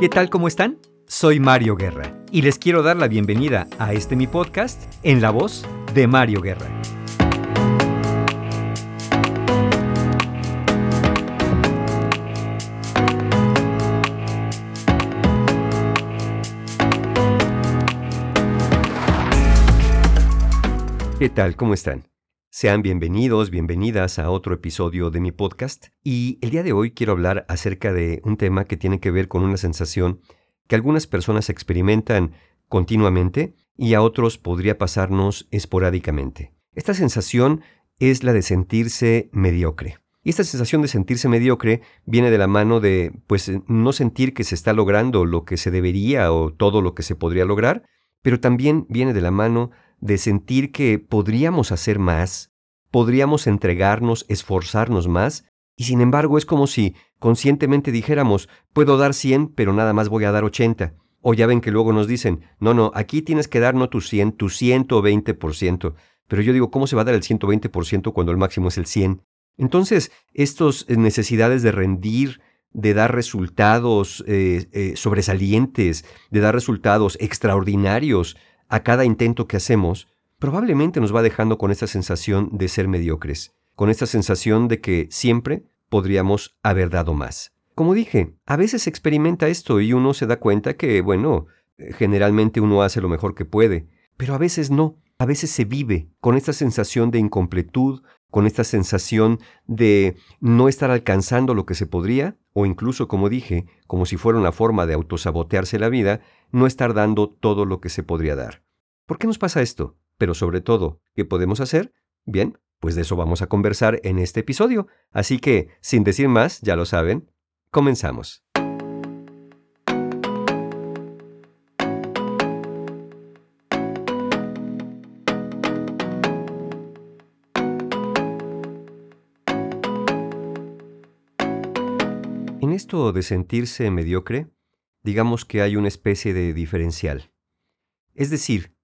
¿Qué tal? ¿Cómo están? Soy Mario Guerra y les quiero dar la bienvenida a este mi podcast en la voz de Mario Guerra. ¿Qué tal? ¿Cómo están? Sean bienvenidos, bienvenidas a otro episodio de mi podcast y el día de hoy quiero hablar acerca de un tema que tiene que ver con una sensación que algunas personas experimentan continuamente y a otros podría pasarnos esporádicamente. Esta sensación es la de sentirse mediocre. Y esta sensación de sentirse mediocre viene de la mano de, pues, no sentir que se está logrando lo que se debería o todo lo que se podría lograr, pero también viene de la mano de sentir que podríamos hacer más, podríamos entregarnos, esforzarnos más, y sin embargo es como si conscientemente dijéramos, puedo dar 100, pero nada más voy a dar 80. O ya ven que luego nos dicen, no, no, aquí tienes que dar no tu 100, tu 120%. Pero yo digo, ¿cómo se va a dar el 120% cuando el máximo es el 100? Entonces, estas necesidades de rendir, de dar resultados eh, eh, sobresalientes, de dar resultados extraordinarios, a cada intento que hacemos, probablemente nos va dejando con esta sensación de ser mediocres, con esta sensación de que siempre podríamos haber dado más. Como dije, a veces se experimenta esto y uno se da cuenta que, bueno, generalmente uno hace lo mejor que puede, pero a veces no, a veces se vive con esta sensación de incompletud, con esta sensación de no estar alcanzando lo que se podría, o incluso, como dije, como si fuera una forma de autosabotearse la vida, no estar dando todo lo que se podría dar. ¿Por qué nos pasa esto? Pero sobre todo, ¿qué podemos hacer? Bien, pues de eso vamos a conversar en este episodio. Así que, sin decir más, ya lo saben, comenzamos. De sentirse mediocre, digamos que hay una especie de diferencial. Es decir,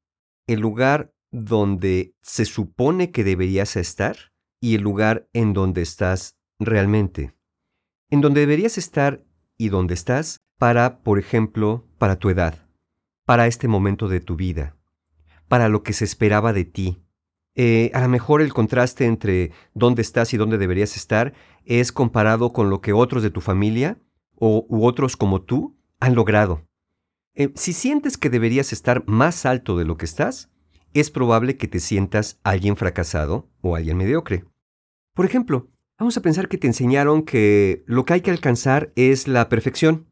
el lugar donde se supone que deberías estar y el lugar en donde estás realmente. En donde deberías estar y donde estás para, por ejemplo, para tu edad, para este momento de tu vida, para lo que se esperaba de ti. Eh, a lo mejor el contraste entre dónde estás y dónde deberías estar es comparado con lo que otros de tu familia o u otros como tú han logrado. Eh, si sientes que deberías estar más alto de lo que estás, es probable que te sientas alguien fracasado o alguien mediocre. Por ejemplo, vamos a pensar que te enseñaron que lo que hay que alcanzar es la perfección.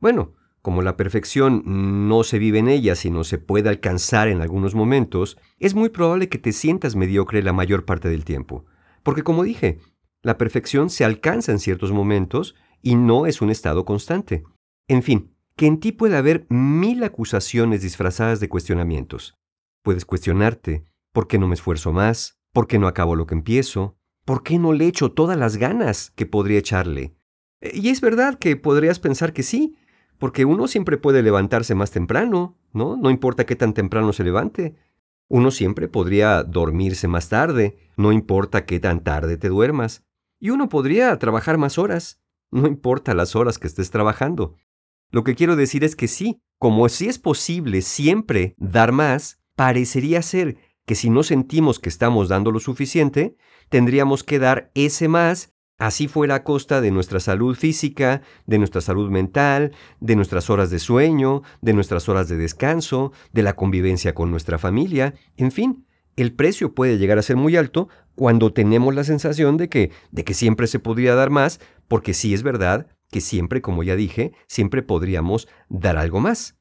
Bueno, como la perfección no se vive en ella, sino se puede alcanzar en algunos momentos, es muy probable que te sientas mediocre la mayor parte del tiempo. Porque como dije, la perfección se alcanza en ciertos momentos y no es un estado constante. En fin, que en ti puede haber mil acusaciones disfrazadas de cuestionamientos. Puedes cuestionarte, ¿por qué no me esfuerzo más? ¿Por qué no acabo lo que empiezo? ¿Por qué no le echo todas las ganas que podría echarle? Eh, y es verdad que podrías pensar que sí, porque uno siempre puede levantarse más temprano, ¿no? No importa qué tan temprano se levante. Uno siempre podría dormirse más tarde, no importa qué tan tarde te duermas. Y uno podría trabajar más horas, no importa las horas que estés trabajando. Lo que quiero decir es que sí, como si es posible siempre dar más, parecería ser que si no sentimos que estamos dando lo suficiente, tendríamos que dar ese más, así fuera a costa de nuestra salud física, de nuestra salud mental, de nuestras horas de sueño, de nuestras horas de descanso, de la convivencia con nuestra familia, en fin, el precio puede llegar a ser muy alto cuando tenemos la sensación de que, de que siempre se podría dar más, porque sí es verdad que siempre, como ya dije, siempre podríamos dar algo más.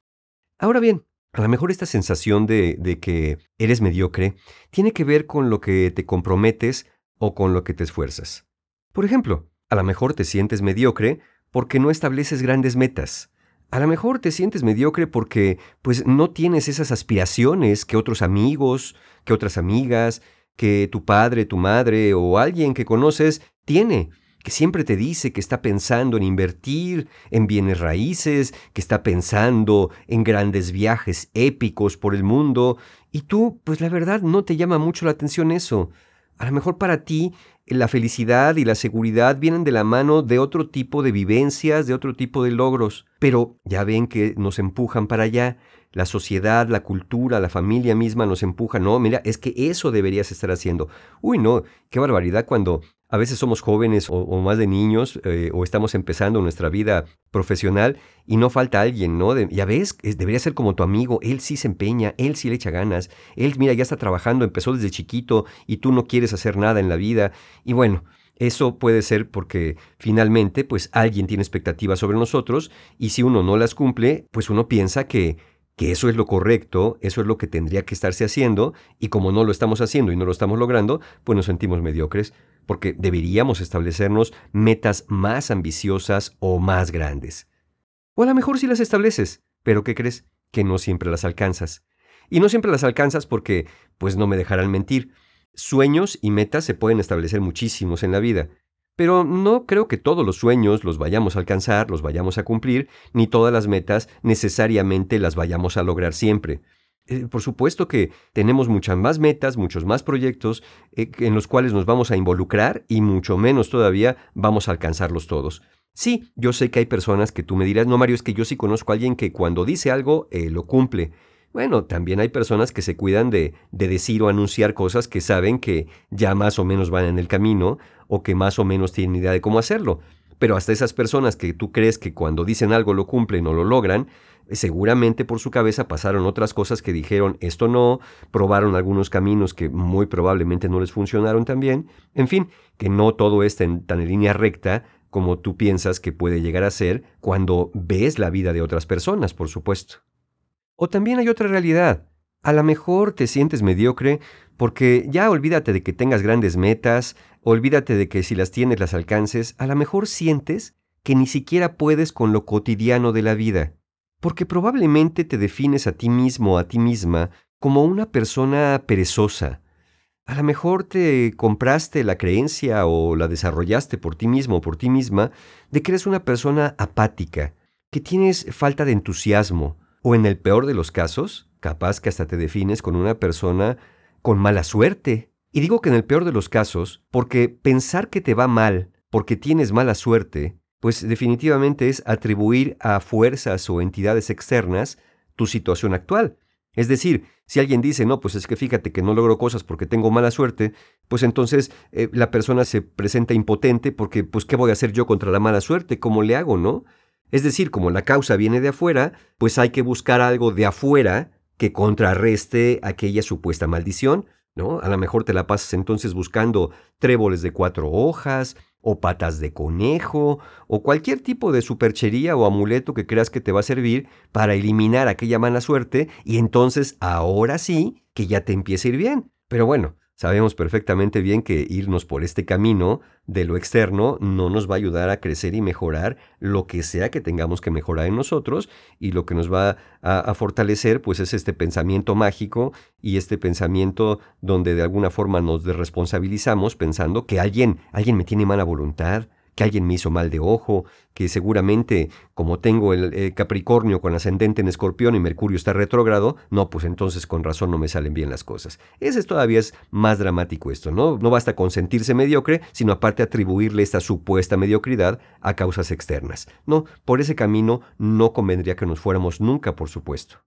Ahora bien, a lo mejor esta sensación de, de que eres mediocre tiene que ver con lo que te comprometes o con lo que te esfuerzas. Por ejemplo, a lo mejor te sientes mediocre porque no estableces grandes metas. A lo mejor te sientes mediocre porque pues no tienes esas aspiraciones que otros amigos, que otras amigas, que tu padre, tu madre o alguien que conoces tiene que siempre te dice que está pensando en invertir en bienes raíces, que está pensando en grandes viajes épicos por el mundo, y tú, pues la verdad, no te llama mucho la atención eso. A lo mejor para ti la felicidad y la seguridad vienen de la mano de otro tipo de vivencias, de otro tipo de logros. Pero ya ven que nos empujan para allá. La sociedad, la cultura, la familia misma nos empuja. No, mira, es que eso deberías estar haciendo. Uy, no, qué barbaridad cuando a veces somos jóvenes o, más de niños eh, o estamos empezando nuestra vida profesional y no falta alguien, ¿no? ya ves, debería ser como tu amigo, él sí se empeña, él sí le echa ganas, él, mira, ya está trabajando, empezó desde chiquito y tú no quieres hacer nada en la vida. Y bueno, eso puede ser porque finalmente, pues alguien tiene expectativas sobre nosotros y si uno no las cumple, pues uno piensa que que eso es lo correcto, eso es lo que tendría que estarse haciendo, y como no lo estamos haciendo y no lo estamos logrando, pues nos sentimos mediocres, porque deberíamos establecernos metas más ambiciosas o más grandes. O a lo mejor sí las estableces, pero ¿qué crees? Que no siempre las alcanzas. Y no siempre las alcanzas porque, pues no me dejarán mentir, sueños y metas se pueden establecer muchísimos en la vida, pero no creo que todos los sueños los vayamos a alcanzar, los vayamos a cumplir, ni todas las metas necesariamente las vayamos a lograr siempre. Eh, por supuesto que tenemos muchas más metas, muchos más proyectos eh, en los cuales nos vamos a involucrar y mucho menos todavía vamos a alcanzarlos todos. Sí, yo sé que hay personas que tú me dirás, no Mario, es que yo sí conozco a alguien que cuando dice algo eh, lo cumple. Bueno, también hay personas que se cuidan de, de, decir o anunciar cosas que saben que ya más o menos van en el camino o que más o menos tienen idea de cómo hacerlo. Pero hasta esas personas que tú crees que cuando dicen algo lo cumplen o lo logran, seguramente por su cabeza pasaron otras cosas que dijeron esto no, probaron algunos caminos que muy probablemente no les funcionaron también, en fin, que no todo es tan en línea recta como tú piensas que puede llegar a ser cuando ves la vida de otras personas, por supuesto. O también hay otra realidad. A lo mejor te sientes mediocre porque ya olvídate de que tengas grandes metas, olvídate de que si las tienes las alcances, a lo mejor sientes que ni siquiera puedes con lo cotidiano de la vida, porque probablemente te defines a ti mismo a ti misma como una persona perezosa. A lo mejor te compraste la creencia o la desarrollaste por ti mismo o por ti misma de que eres una persona apática, que tienes falta de entusiasmo, o en el peor de los casos, capaz que hasta te defines con una persona con mala suerte. Y digo que en el peor de los casos, porque pensar que te va mal porque tienes mala suerte, pues definitivamente es atribuir a fuerzas o entidades externas tu situación actual. Es decir, si alguien dice, no, pues es que fíjate que no logro cosas porque tengo mala suerte, pues entonces eh, la persona se presenta impotente porque, pues, ¿qué voy a hacer yo contra la mala suerte? ¿Cómo le hago, no? Es decir, como la causa viene de afuera, pues hay que buscar algo de afuera que contrarreste aquella supuesta maldición, ¿no? A lo mejor te la pasas entonces buscando tréboles de cuatro hojas, o patas de conejo, o cualquier tipo de superchería o amuleto que creas que te va a servir para eliminar aquella mala suerte, y entonces ahora sí que ya te empieza a ir bien. Pero bueno, Sabemos perfectamente bien que irnos por este camino de lo externo no nos va a ayudar a crecer y mejorar lo que sea que tengamos que mejorar en nosotros y lo que nos va a, fortalecer pues es este pensamiento mágico y este pensamiento donde de alguna forma nos desresponsabilizamos pensando que alguien, alguien me tiene mala voluntad, que alguien me hizo mal de ojo, que seguramente como tengo el eh, Capricornio con ascendente en Escorpión y Mercurio está retrógrado, no, pues entonces con razón no me salen bien las cosas. Ese es todavía es más dramático esto, ¿no? No basta con sentirse mediocre, sino aparte atribuirle esta supuesta mediocridad a causas externas. No, por ese camino no convendría que nos fuéramos nunca, por supuesto.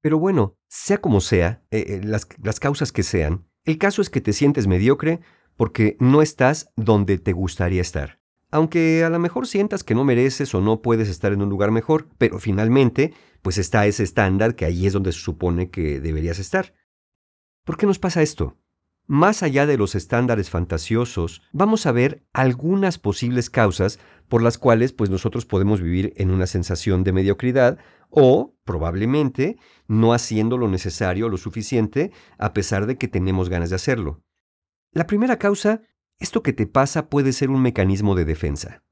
Pero bueno, sea como sea, eh, eh, las, las causas que sean, el caso es que te sientes mediocre porque no estás donde te gustaría estar aunque a lo mejor sientas que no mereces o no puedes estar en un lugar mejor, pero finalmente, pues está ese estándar que ahí es donde se supone que deberías estar. ¿Por qué nos pasa esto? Más allá de los estándares fantasiosos, vamos a ver algunas posibles causas por las cuales pues nosotros podemos vivir en una sensación de mediocridad o probablemente no haciendo lo necesario lo suficiente a pesar de que tenemos ganas de hacerlo. La primera causa esto que te pasa puede ser un mecanismo de defensa.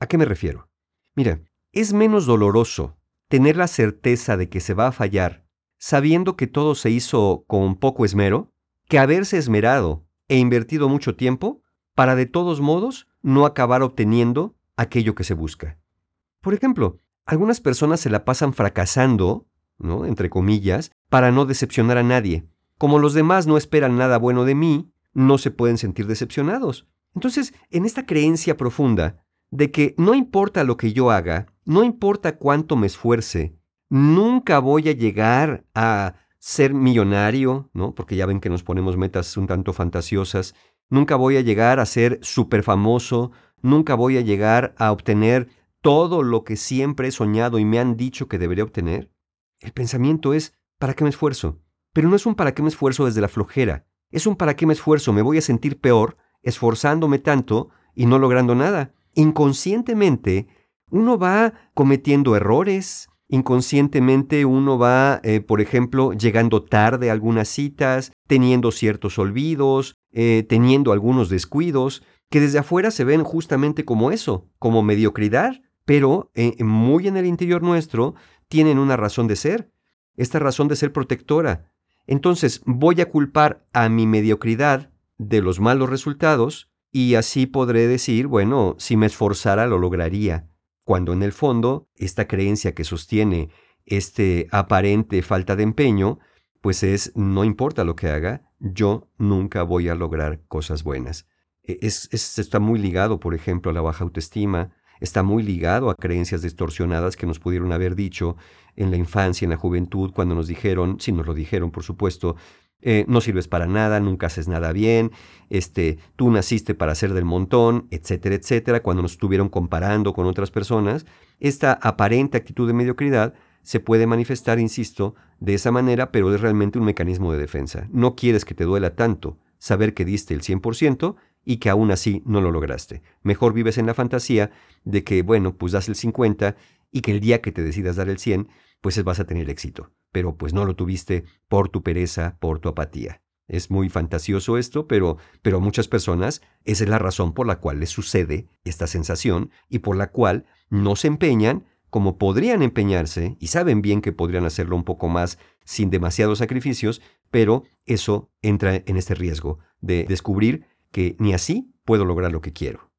¿A qué me refiero? Mira, es menos doloroso tener la certeza de que se va a fallar sabiendo que todo se hizo con poco esmero que haberse esmerado e invertido mucho tiempo para de todos modos no acabar obteniendo aquello que se busca. Por ejemplo, algunas personas se la pasan fracasando, ¿no? entre comillas, para no decepcionar a nadie. Como los demás no esperan nada bueno de mí, no se pueden sentir decepcionados. Entonces, en esta creencia profunda de que no importa lo que yo haga, no importa cuánto me esfuerce, nunca voy a llegar a ser millonario, ¿no? Porque ya ven que nos ponemos metas un tanto fantasiosas. Nunca voy a llegar a ser súper famoso, nunca voy a llegar a obtener todo lo que siempre he soñado y me han dicho que debería obtener. El pensamiento es, ¿para qué me esfuerzo? Pero no es un para qué me esfuerzo desde la flojera, es un para qué me esfuerzo, me voy a sentir peor esforzándome tanto y no logrando nada. Inconscientemente, uno va cometiendo errores, inconscientemente uno va, eh, por ejemplo, llegando tarde a algunas citas, teniendo ciertos olvidos, eh, teniendo algunos descuidos, que desde afuera se ven justamente como eso, como mediocridad, pero eh, muy en el interior nuestro tienen una razón de ser, esta razón de ser protectora. Entonces voy a culpar a mi mediocridad de los malos resultados y así podré decir, bueno, si me esforzara lo lograría, cuando en el fondo esta creencia que sostiene este aparente falta de empeño, pues es, no importa lo que haga, yo nunca voy a lograr cosas buenas. E, es, está muy ligado, por ejemplo, a la baja autoestima, está muy ligado a creencias distorsionadas que nos pudieron haber dicho en la infancia, en la juventud, cuando nos dijeron, si nos lo dijeron, por supuesto, eh, no sirves para nada, nunca haces nada bien, este, tú naciste para ser del montón, etcétera, etcétera, cuando nos estuvieron comparando con otras personas, esta aparente actitud de mediocridad se puede manifestar, insisto, de esa manera, pero es realmente un mecanismo de defensa. No quieres que te duela tanto saber que diste el 100% y que aún así no lo lograste. Mejor vives en la fantasía de que, bueno, pues das el 50 y que el día que te decidas dar el 100, pues vas a tener éxito. Pero pues no lo tuviste por tu pereza, por tu apatía. Es muy fantasioso esto, pero, pero a muchas personas esa es la razón por la cual les sucede esta sensación y por la cual no se empeñan como podrían empeñarse y saben bien que podrían hacerlo un poco más sin demasiados sacrificios, pero eso entra en este riesgo de descubrir que ni así puedo lograr lo que quiero.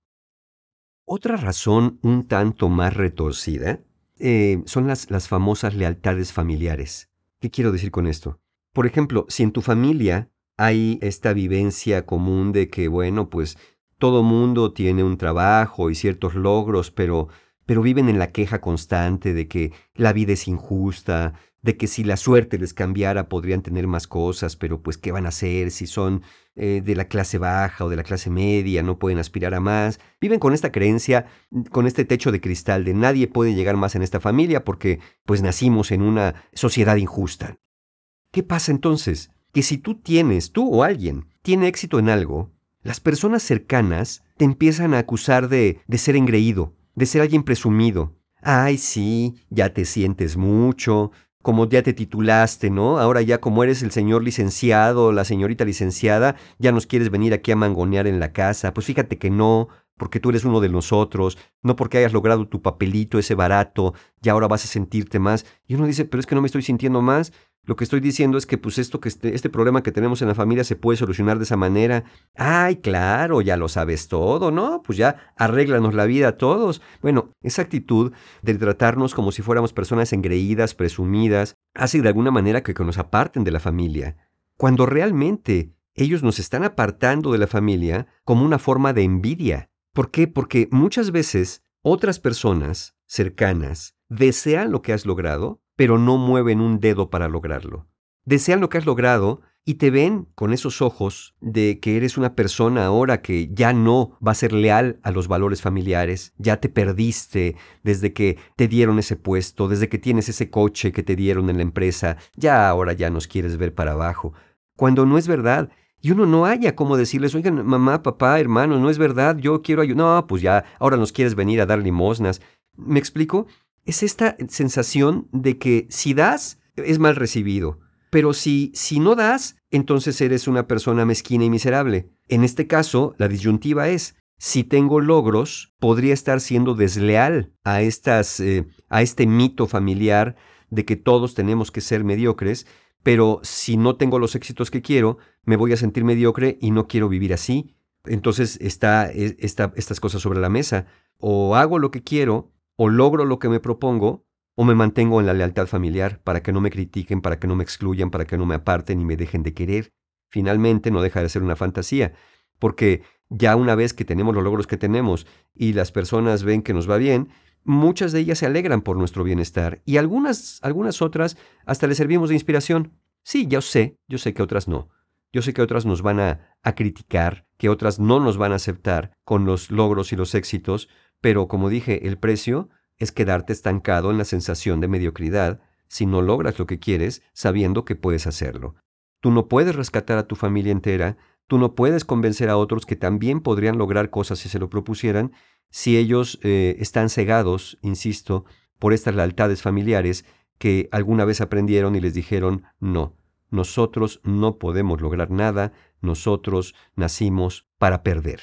Otra razón un tanto más retorcida eh, son las, las famosas lealtades familiares. ¿Qué quiero decir con esto? Por ejemplo, si en tu familia hay esta vivencia común de que, bueno, pues todo mundo tiene un trabajo y ciertos logros, pero, pero viven en la queja constante de que la vida es injusta, de que si la suerte les cambiara podrían tener más cosas, pero pues ¿qué van a hacer si son eh, de la clase baja o de la clase media, no pueden aspirar a más? Viven con esta creencia, con este techo de cristal de nadie puede llegar más en esta familia porque pues nacimos en una sociedad injusta. ¿Qué pasa entonces? Que si tú tienes, tú o alguien, tiene éxito en algo, las personas cercanas te empiezan a acusar de, de ser engreído, de ser alguien presumido. Ay, sí, ya te sientes mucho, como ya te titulaste, ¿no? Ahora ya como eres el señor licenciado, la señorita licenciada, ya nos quieres venir aquí a mangonear en la casa. Pues fíjate que no, porque tú eres uno de nosotros, no porque hayas logrado tu papelito ese barato, ya ahora vas a sentirte más. Y uno dice, pero es que no me estoy sintiendo más. Lo que estoy diciendo es que pues esto que este, este problema que tenemos en la familia se puede solucionar de esa manera. Ay, claro, ya lo sabes todo, ¿no? Pues ya arréglanos la vida a todos. Bueno, esa actitud de tratarnos como si fuéramos personas engreídas, presumidas, hace de alguna manera que, que nos aparten de la familia. Cuando realmente ellos nos están apartando de la familia como una forma de envidia. ¿Por qué? Porque muchas veces otras personas cercanas desean lo que has logrado pero no mueven un dedo para lograrlo. Desean lo que has logrado y te ven con esos ojos de que eres una persona ahora que ya no va a ser leal a los valores familiares, ya te perdiste desde que te dieron ese puesto, desde que tienes ese coche que te dieron en la empresa, ya ahora ya nos quieres ver para abajo. Cuando no es verdad, y uno no haya cómo decirles, oigan, mamá, papá, hermanos, no es verdad, yo quiero ayudar. No, pues ya, ahora nos quieres venir a dar limosnas. ¿Me explico? Es esta sensación de que si das, es mal recibido. Pero si, si no das, entonces eres una persona mezquina y miserable. En este caso, la disyuntiva es, si tengo logros, podría estar siendo desleal a, estas, eh, a este mito familiar de que todos tenemos que ser mediocres, pero si no tengo los éxitos que quiero, me voy a sentir mediocre y no quiero vivir así. Entonces está, e, estas cosas sobre la mesa. O hago lo que quiero o logro lo que me propongo o me mantengo en la lealtad familiar para que no me critiquen, para que no me excluyan, para que no me aparten y me dejen de querer. Finalmente no deja de ser una fantasía, porque ya una vez que tenemos los logros que tenemos y las personas ven que nos va bien, muchas de ellas se alegran por nuestro bienestar y algunas, algunas otras hasta le servimos de inspiración. Sí, yo sé, yo sé que otras no. Yo sé que otras nos van a, a, criticar, que otras no nos van a aceptar con los logros y los éxitos, pero como dije, el precio es quedarte estancado en la sensación de mediocridad si no logras lo que quieres sabiendo que puedes hacerlo. Tú no puedes rescatar a tu familia entera, tú no puedes convencer a otros que también podrían lograr cosas si se lo propusieran, si ellos eh, están cegados, insisto, por estas lealtades familiares que alguna vez aprendieron y les dijeron no, nosotros no podemos lograr nada, nosotros nacimos para perder.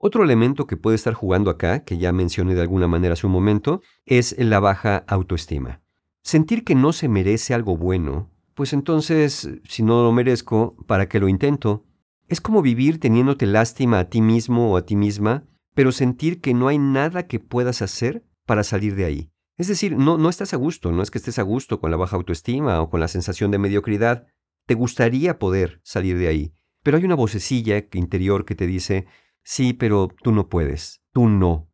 Otro elemento que puede estar jugando acá, que ya mencioné de alguna manera hace un momento, es la baja autoestima. Sentir que no se merece algo bueno, pues entonces, si no lo merezco, ¿para qué lo intento? Es como vivir teniéndote lástima a ti mismo o a ti misma, pero sentir que no hay nada que puedas hacer para salir de ahí. Es decir, no, no estás a gusto, no es que estés a gusto con la baja autoestima o con la sensación de mediocridad. Te gustaría poder salir de ahí, pero hay una vocecilla interior que te dice, sí, pero tú no puedes, tú no.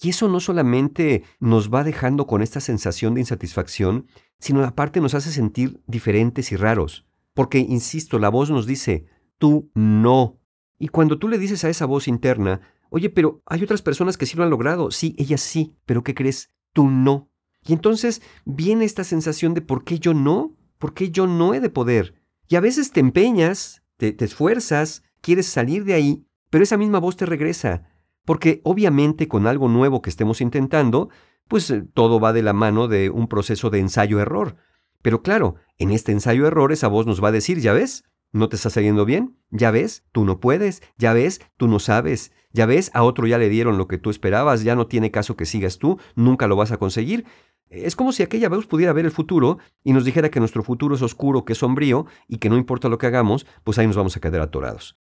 Y eso no solamente nos va dejando con esta sensación de insatisfacción, sino aparte nos hace sentir diferentes y raros. Porque, insisto, la voz nos dice, tú no. Y cuando tú le dices a esa voz interna, oye, pero hay otras personas que sí lo han logrado, sí, ellas sí, pero ¿qué crees? tú no. Y entonces viene esta sensación de ¿por qué yo no? ¿Por qué yo no he de poder? Y a veces te empeñas, te, te esfuerzas, quieres salir de ahí, pero esa misma voz te regresa. Porque obviamente con algo nuevo que estemos intentando, pues eh, todo va de la mano de un proceso de ensayo-error. Pero claro, en este ensayo-error esa voz nos va a decir, ya ves, no te está saliendo bien, ya ves, tú no puedes, ya ves, tú no sabes, ya ves, a otro ya le dieron lo que tú esperabas, ya no tiene caso que sigas tú, nunca lo vas a conseguir. Es como si aquella vez pudiera ver el futuro y nos dijera que nuestro futuro es oscuro, que es sombrío y que no importa lo que hagamos, pues ahí nos vamos a quedar atorados.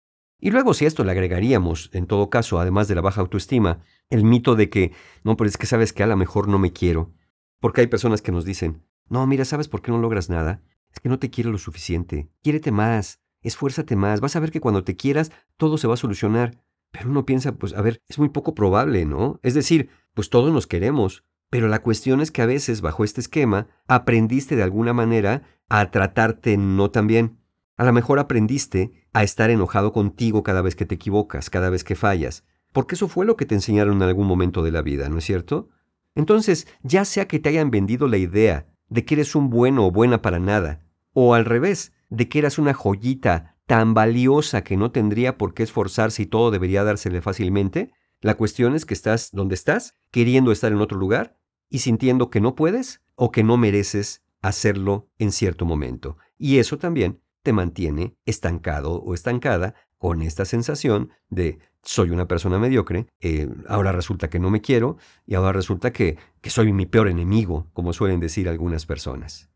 Y luego si a esto le agregaríamos, en todo caso, además de la baja autoestima, el mito de que, no, pero es que sabes que a lo mejor no me quiero. Porque hay personas que nos dicen, no, mira, ¿sabes por qué no logras nada? Es que no te quiero lo suficiente. Quiérete más, esfuérzate más, vas a ver que cuando te quieras todo se va a solucionar. Pero uno piensa, pues a ver, es muy poco probable, ¿no? Es decir, pues todos nos queremos, pero la cuestión es que a veces bajo este esquema aprendiste de alguna manera a tratarte no tan bien. A lo mejor aprendiste a estar enojado contigo cada vez que te equivocas, cada vez que fallas, porque eso fue lo que te enseñaron en algún momento de la vida, ¿no es cierto? Entonces, ya sea que te hayan vendido la idea de que eres un bueno o buena para nada, o al revés, de que eras una joyita tan valiosa que no tendría por qué esforzarse y todo debería dársele fácilmente, la cuestión es que estás donde estás, queriendo estar en otro lugar y sintiendo que no puedes o que no mereces hacerlo en cierto momento. Y eso también te mantiene estancado o estancada con esta sensación de soy una persona mediocre, eh, ahora resulta que no me quiero y ahora resulta que, que soy mi peor enemigo, como suelen decir algunas personas.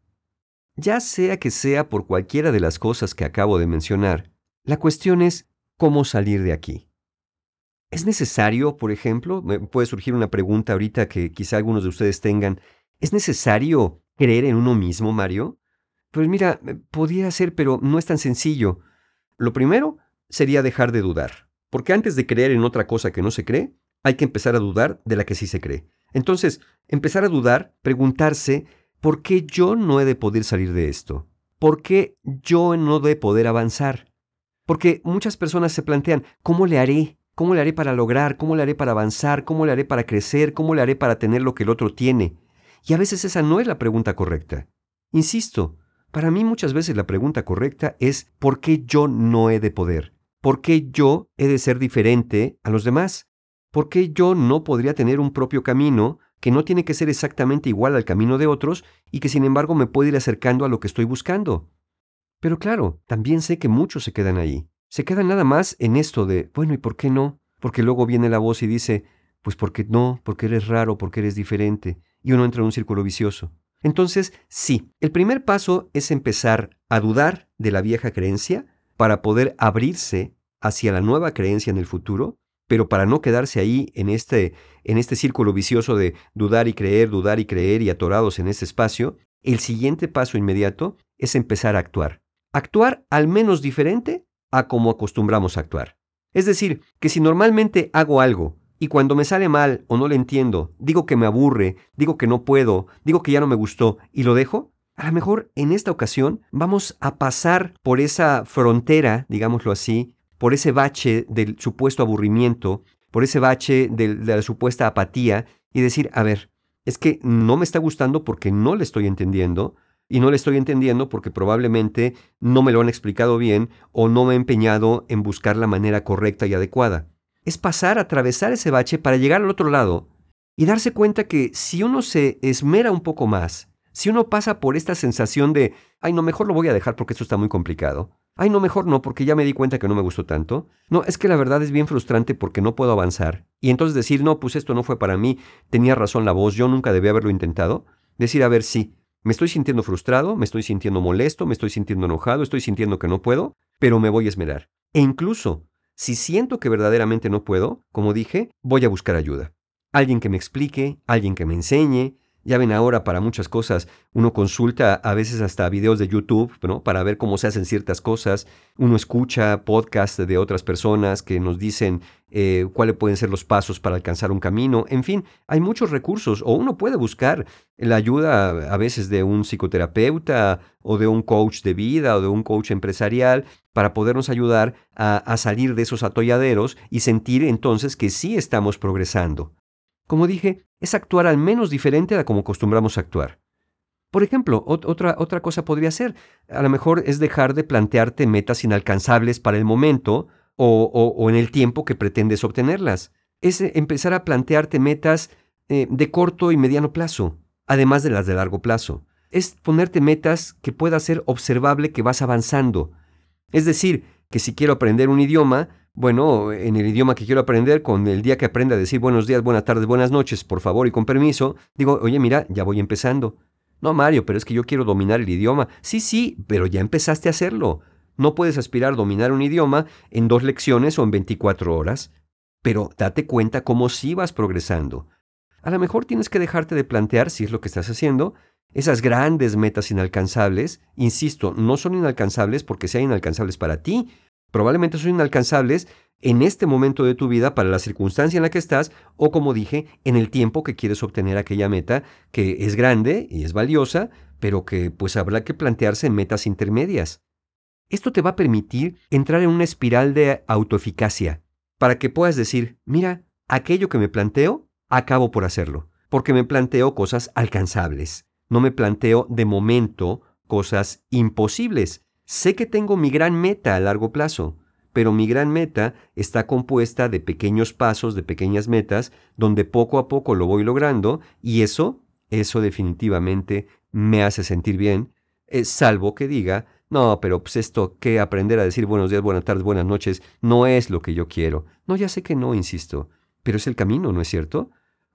Ya sea que sea por cualquiera de las cosas que acabo de mencionar, la cuestión es cómo salir de aquí. ¿Es necesario, por ejemplo, me puede surgir una pregunta ahorita que quizá algunos de ustedes tengan, ¿es necesario creer en uno mismo, Mario? Pues mira, podría ser, pero no es tan sencillo. Lo primero sería dejar de dudar, porque antes de creer en otra cosa que no se cree, hay que empezar a dudar de la que sí se cree. Entonces, empezar a dudar, preguntarse ¿por qué yo no he de poder salir de esto? ¿Por qué yo no he de poder avanzar? Porque muchas personas se plantean, ¿cómo le haré? ¿Cómo le haré para lograr? ¿Cómo le haré para avanzar? ¿Cómo le haré para crecer? ¿Cómo le haré para tener lo que el otro tiene? Y a veces esa no es la pregunta correcta. Insisto, para mí muchas veces la pregunta correcta es ¿por qué yo no he de poder? ¿Por qué yo he de ser diferente a los demás? ¿Por qué yo no podría tener un propio camino que no tiene que ser exactamente igual al camino de otros y que sin embargo me puede ir acercando a lo que estoy buscando. Pero claro, también sé que muchos se quedan ahí. Se quedan nada más en esto de, bueno, ¿y por qué no? Porque luego viene la voz y dice, pues porque no, porque eres raro, porque eres diferente, y uno entra en un círculo vicioso. Entonces, sí, el primer paso es empezar a dudar de la vieja creencia para poder abrirse hacia la nueva creencia en el futuro pero para no quedarse ahí en este, en este círculo vicioso de dudar y creer, dudar y creer y atorados en este espacio, el siguiente paso inmediato es empezar a actuar. Actuar al menos diferente a como acostumbramos a actuar. Es decir, que si normalmente hago algo y cuando me sale mal o no lo entiendo, digo que me aburre, digo que no puedo, digo que ya no me gustó y lo dejo, a lo mejor en esta ocasión vamos a pasar por esa frontera, digámoslo así, por ese bache del supuesto aburrimiento, por ese bache de, la supuesta apatía y decir, a ver, es que no me está gustando porque no le estoy entendiendo, y no le estoy entendiendo porque probablemente no me lo han explicado bien o no me he empeñado en buscar la manera correcta y adecuada. Es pasar, atravesar ese bache para llegar al otro lado y darse cuenta que si uno se esmera un poco más, si uno pasa por esta sensación de, ay, no, mejor lo voy a dejar porque esto está muy complicado, ay, no, mejor no porque ya me di cuenta que no me gustó tanto, no, es que la verdad es bien frustrante porque no puedo avanzar, y entonces decir, no, pues esto no fue para mí, tenía razón la voz, yo nunca debía haberlo intentado, decir, a ver, sí, me estoy sintiendo frustrado, me estoy sintiendo molesto, me estoy sintiendo enojado, estoy sintiendo que no puedo, pero me voy a esmerar. E incluso, si siento que verdaderamente no puedo, como dije, voy a buscar ayuda. Alguien que me explique, alguien que me enseñe, ya ven ahora para muchas cosas, uno consulta a veces hasta videos de YouTube, ¿no? Para ver cómo se hacen ciertas cosas. Uno escucha podcasts de otras personas que nos dicen eh, cuáles pueden ser los pasos para alcanzar un camino. En fin, hay muchos recursos o uno puede buscar la ayuda a veces de un psicoterapeuta o de un coach de vida o de un coach empresarial para podernos ayudar a, salir de esos atolladeros y sentir entonces que sí estamos progresando. Como dije, es actuar al menos diferente a como acostumbramos a actuar. Por ejemplo, otra, otra cosa podría ser, a lo mejor es dejar de plantearte metas inalcanzables para el momento o, en el tiempo que pretendes obtenerlas. Es eh, empezar a plantearte metas eh, de corto y mediano plazo, además de las de largo plazo. Es ponerte metas que pueda ser observable que vas avanzando. Es decir, que si quiero aprender un idioma, bueno, en el idioma que quiero aprender, con el día que aprenda a decir buenos días, buenas tardes, buenas noches, por favor y con permiso, digo, oye, mira, ya voy empezando. No, Mario, pero es que yo quiero dominar el idioma. Sí, sí, pero ya empezaste a hacerlo. No puedes aspirar a dominar un idioma en dos lecciones o en 24 horas, pero date cuenta cómo sí vas progresando. A lo mejor tienes que dejarte de plantear, si es lo que estás haciendo, esas grandes metas inalcanzables, insisto, no son inalcanzables porque sean inalcanzables para ti, probablemente son inalcanzables en este momento de tu vida para la circunstancia en la que estás o como dije, en el tiempo que quieres obtener aquella meta que es grande y es valiosa, pero que pues habrá que plantearse metas intermedias. Esto te va a permitir entrar en una espiral de autoeficacia, para que puedas decir, mira, aquello que me planteo, acabo por hacerlo, porque me planteo cosas alcanzables, no me planteo de momento cosas imposibles, Sé que tengo mi gran meta a largo plazo, pero mi gran meta está compuesta de pequeños pasos, de pequeñas metas, donde poco a poco lo voy logrando y eso, eso definitivamente me hace sentir bien, eh, salvo que diga, no, pero pues esto que aprender a decir buenos días, buenas tardes, buenas noches, no es lo que yo quiero. No, ya sé que no, insisto, pero es el camino, ¿no es cierto?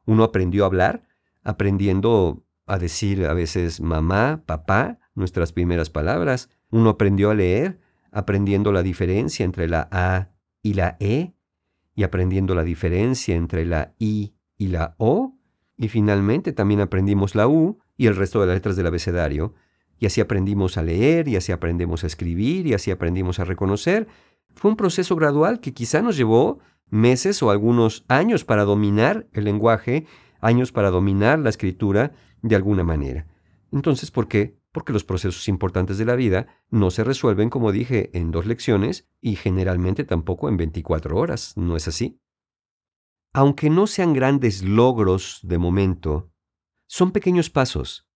Uno aprendió a hablar, aprendiendo a decir a veces mamá, papá, nuestras primeras palabras, uno aprendió a leer aprendiendo la diferencia entre la A y la E, y aprendiendo la diferencia entre la I y la O, y finalmente también aprendimos la U y el resto de las letras del abecedario, y así aprendimos a leer, y así aprendemos a escribir, y así aprendimos a reconocer. Fue un proceso gradual que quizá nos llevó meses o algunos años para dominar el lenguaje, años para dominar la escritura de alguna manera. Entonces, ¿por qué? porque los procesos importantes de la vida no se resuelven, como dije, en dos lecciones y generalmente tampoco en 24 horas, ¿no es así? Aunque no sean grandes logros de momento, son pequeños pasos.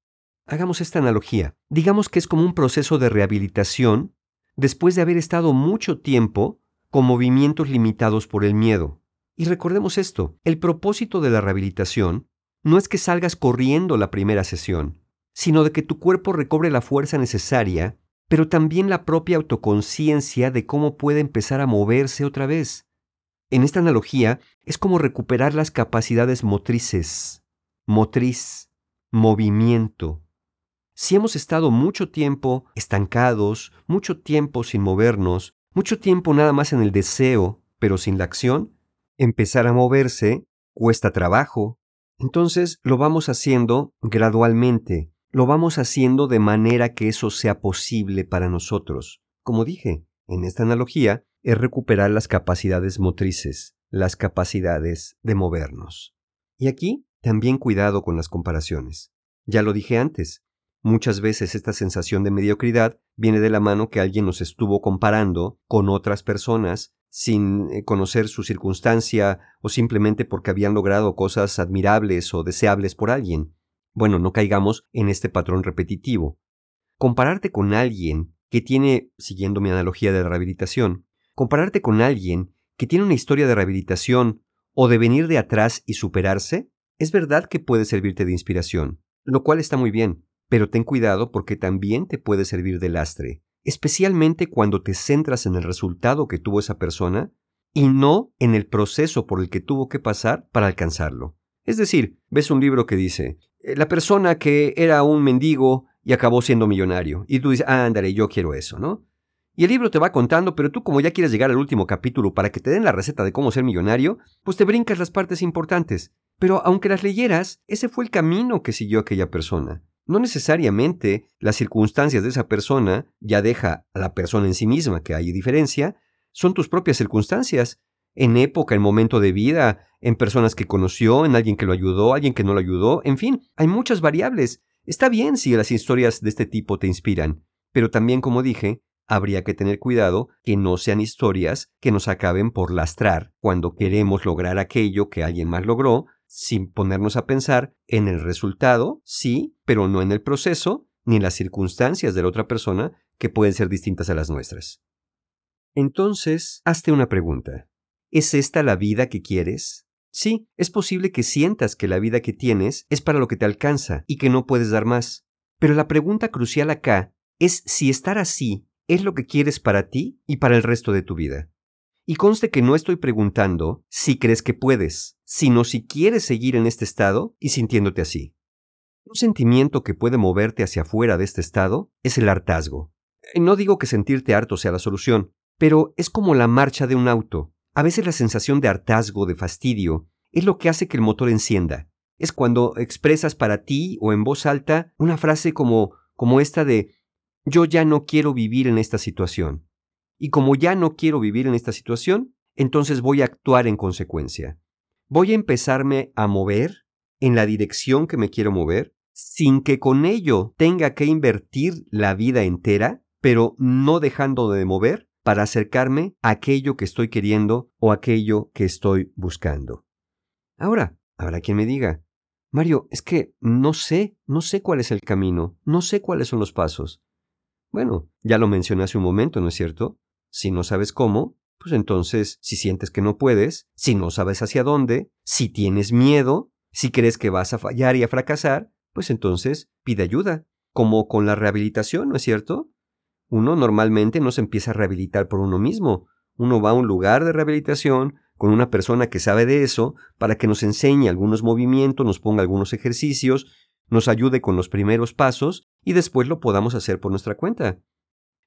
Hagamos esta analogía. Digamos que es como un proceso de rehabilitación después de haber estado mucho tiempo con movimientos limitados por el miedo. Y recordemos esto, el propósito de la rehabilitación no es que salgas corriendo la primera sesión, sino de que tu cuerpo recobre la fuerza necesaria, pero también la propia autoconciencia de cómo puede empezar a moverse otra vez. En esta analogía es como recuperar las capacidades motrices, motriz, movimiento. Si hemos estado mucho tiempo estancados, mucho tiempo sin movernos, mucho tiempo nada más en el deseo, pero sin la acción, empezar a moverse cuesta trabajo. Entonces lo vamos haciendo gradualmente, lo vamos haciendo de manera que eso sea posible para nosotros. Como dije, en esta analogía, es recuperar las capacidades motrices, las capacidades de movernos. Y aquí también cuidado con las comparaciones. Ya lo dije antes, muchas veces esta sensación de mediocridad viene de la mano que alguien nos estuvo comparando con otras personas sin eh, conocer su circunstancia o simplemente porque habían logrado cosas admirables o deseables por alguien. Bueno, no caigamos en este patrón repetitivo. Compararte con alguien que tiene, siguiendo mi analogía de rehabilitación, compararte con alguien que tiene una historia de rehabilitación o de venir de atrás y superarse, es verdad que puede servirte de inspiración, lo cual está muy bien, pero ten cuidado porque también te puede servir de lastre, especialmente cuando te centras en el resultado que tuvo esa persona y no en el proceso por el que tuvo que pasar para alcanzarlo. Es decir, ves un libro que dice, eh, la persona que era un mendigo y acabó siendo millonario, y tú dices, ah, ándale, yo quiero eso, ¿no? Y el libro te va contando, pero tú como ya quieres llegar al último capítulo para que te den la receta de cómo ser millonario, pues te brincas las partes importantes. Pero aunque las leyeras, ese fue el camino que siguió aquella persona. No necesariamente las circunstancias de esa persona ya deja a la persona en sí misma, que hay diferencia, son tus propias circunstancias, en época, en momento de vida, en personas que conoció, en alguien que lo ayudó, alguien que no lo ayudó, en fin, hay muchas variables. Está bien si las historias de este tipo te inspiran, pero también, como dije, habría que tener cuidado que no sean historias que nos acaben por lastrar cuando queremos lograr aquello que alguien más logró, sin ponernos a pensar en el resultado, sí, pero no en el proceso ni en las circunstancias de la otra persona que pueden ser distintas a las nuestras. Entonces, hazte una pregunta. ¿Es esta la vida que quieres? Sí, es posible que sientas que la vida que tienes es para lo que te alcanza y que no puedes dar más. Pero la pregunta crucial acá es si estar así es lo que quieres para ti y para el resto de tu vida. Y conste que no estoy preguntando si crees que puedes, sino si quieres seguir en este estado y sintiéndote así. Un sentimiento que puede moverte hacia afuera de este estado es el hartazgo. No digo que sentirte harto sea la solución, pero es como la marcha de un auto. A veces la sensación de hartazgo, de fastidio, es lo que hace que el motor encienda. Es cuando expresas para ti o en voz alta una frase como, como esta de yo ya no quiero vivir en esta situación. Y como ya no quiero vivir en esta situación, entonces voy a actuar en consecuencia. Voy a empezarme a mover en la dirección que me quiero mover, sin que con ello tenga que invertir la vida entera, pero no dejando de mover para acercarme a aquello que estoy queriendo o aquello que estoy buscando. Ahora, habrá quien me diga, Mario, es que no sé, no sé cuál es el camino, no sé cuáles son los pasos. Bueno, ya lo mencioné hace un momento, ¿no es cierto? Si no sabes cómo, pues entonces, si sientes que no puedes, si no sabes hacia dónde, si tienes miedo, si crees que vas a fallar y a fracasar, pues entonces pide ayuda, como con la rehabilitación, ¿no es cierto? Uno normalmente no se empieza a rehabilitar por uno mismo, uno va a un lugar de rehabilitación con una persona que sabe de eso para que nos enseñe algunos movimientos, nos ponga algunos ejercicios, nos ayude con los primeros pasos y después lo podamos hacer por nuestra cuenta.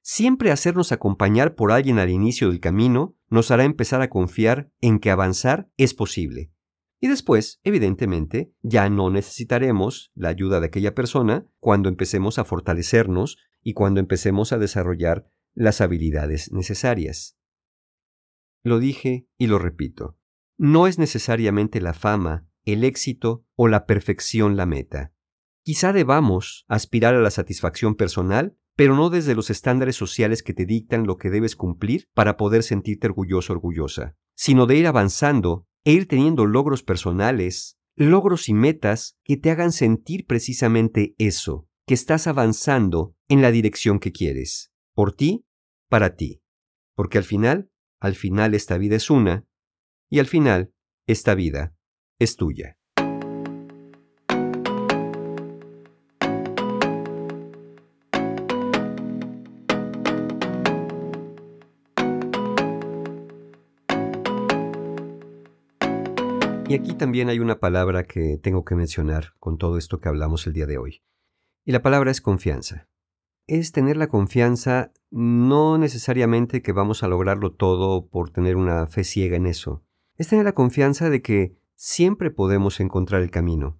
Siempre hacernos acompañar por alguien al inicio del camino nos hará empezar a confiar en que avanzar es posible. Y después, evidentemente, ya no necesitaremos la ayuda de aquella persona cuando empecemos a fortalecernos y cuando empecemos a desarrollar las habilidades necesarias. Lo dije y lo repito. No es necesariamente la fama, el éxito o la perfección la meta. Quizá debamos aspirar a la satisfacción personal, pero no desde los estándares sociales que te dictan lo que debes cumplir para poder sentirte orgulloso orgullosa, sino de ir avanzando e ir teniendo logros personales, logros y metas que te hagan sentir precisamente eso, que estás avanzando en la dirección que quieres, por ti, para ti. Porque al final, al final esta vida es una, y al final, esta vida es tuya. Y aquí también hay una palabra que tengo que mencionar con todo esto que hablamos el día de hoy. Y la palabra es confianza. Es tener la confianza no necesariamente que vamos a lograrlo todo por tener una fe ciega en eso. Es tener la confianza de que siempre podemos encontrar el camino.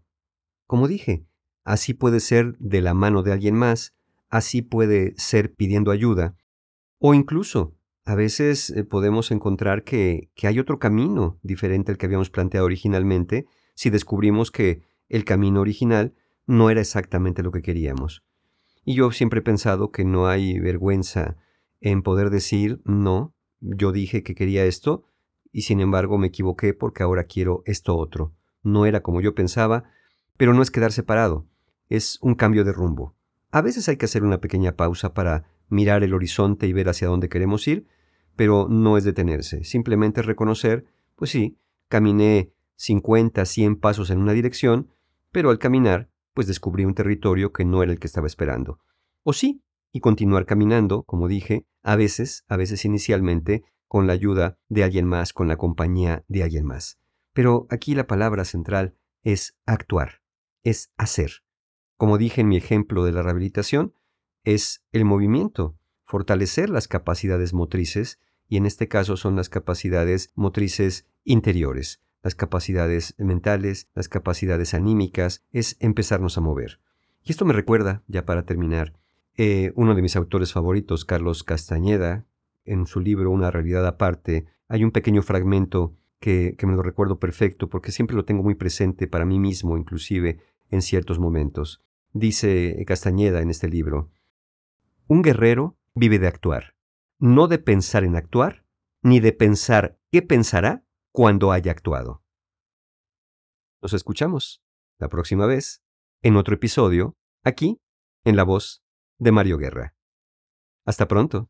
Como dije, así puede ser de la mano de alguien más, así puede ser pidiendo ayuda, o incluso A veces eh, podemos encontrar que, que hay otro camino diferente al que habíamos planteado originalmente si descubrimos que el camino original no era exactamente lo que queríamos. Y yo siempre he pensado que no hay vergüenza en poder decir, no, yo dije que quería esto y sin embargo me equivoqué porque ahora quiero esto otro. No era como yo pensaba, pero no es quedar separado, es un cambio de rumbo. A veces hay que hacer una pequeña pausa para mirar el horizonte y ver hacia dónde queremos ir, pero no es detenerse, simplemente reconocer, pues sí, caminé 50, 100 pasos en una dirección, pero al caminar, pues descubrí un territorio que no era el que estaba esperando. O sí, y continuar caminando, como dije, a veces, a veces inicialmente, con la ayuda de alguien más, con la compañía de alguien más. Pero aquí la palabra central es actuar, es hacer. Como dije en mi ejemplo de la rehabilitación, es el movimiento, fortalecer las capacidades motrices, y en este caso son las capacidades motrices interiores, las capacidades mentales, las capacidades anímicas, es empezarnos a mover. Y esto me recuerda, ya para terminar, eh, uno de mis autores favoritos, Carlos Castañeda, en su libro Una realidad aparte, hay un pequeño fragmento que, que me lo recuerdo perfecto porque siempre lo tengo muy presente para mí mismo, inclusive en ciertos momentos. Dice Castañeda en este libro, un guerrero vive de actuar, no de pensar en actuar, ni de pensar qué pensará cuando haya actuado. Nos escuchamos la próxima vez en otro episodio, aquí, en la voz de Mario Guerra. Hasta pronto.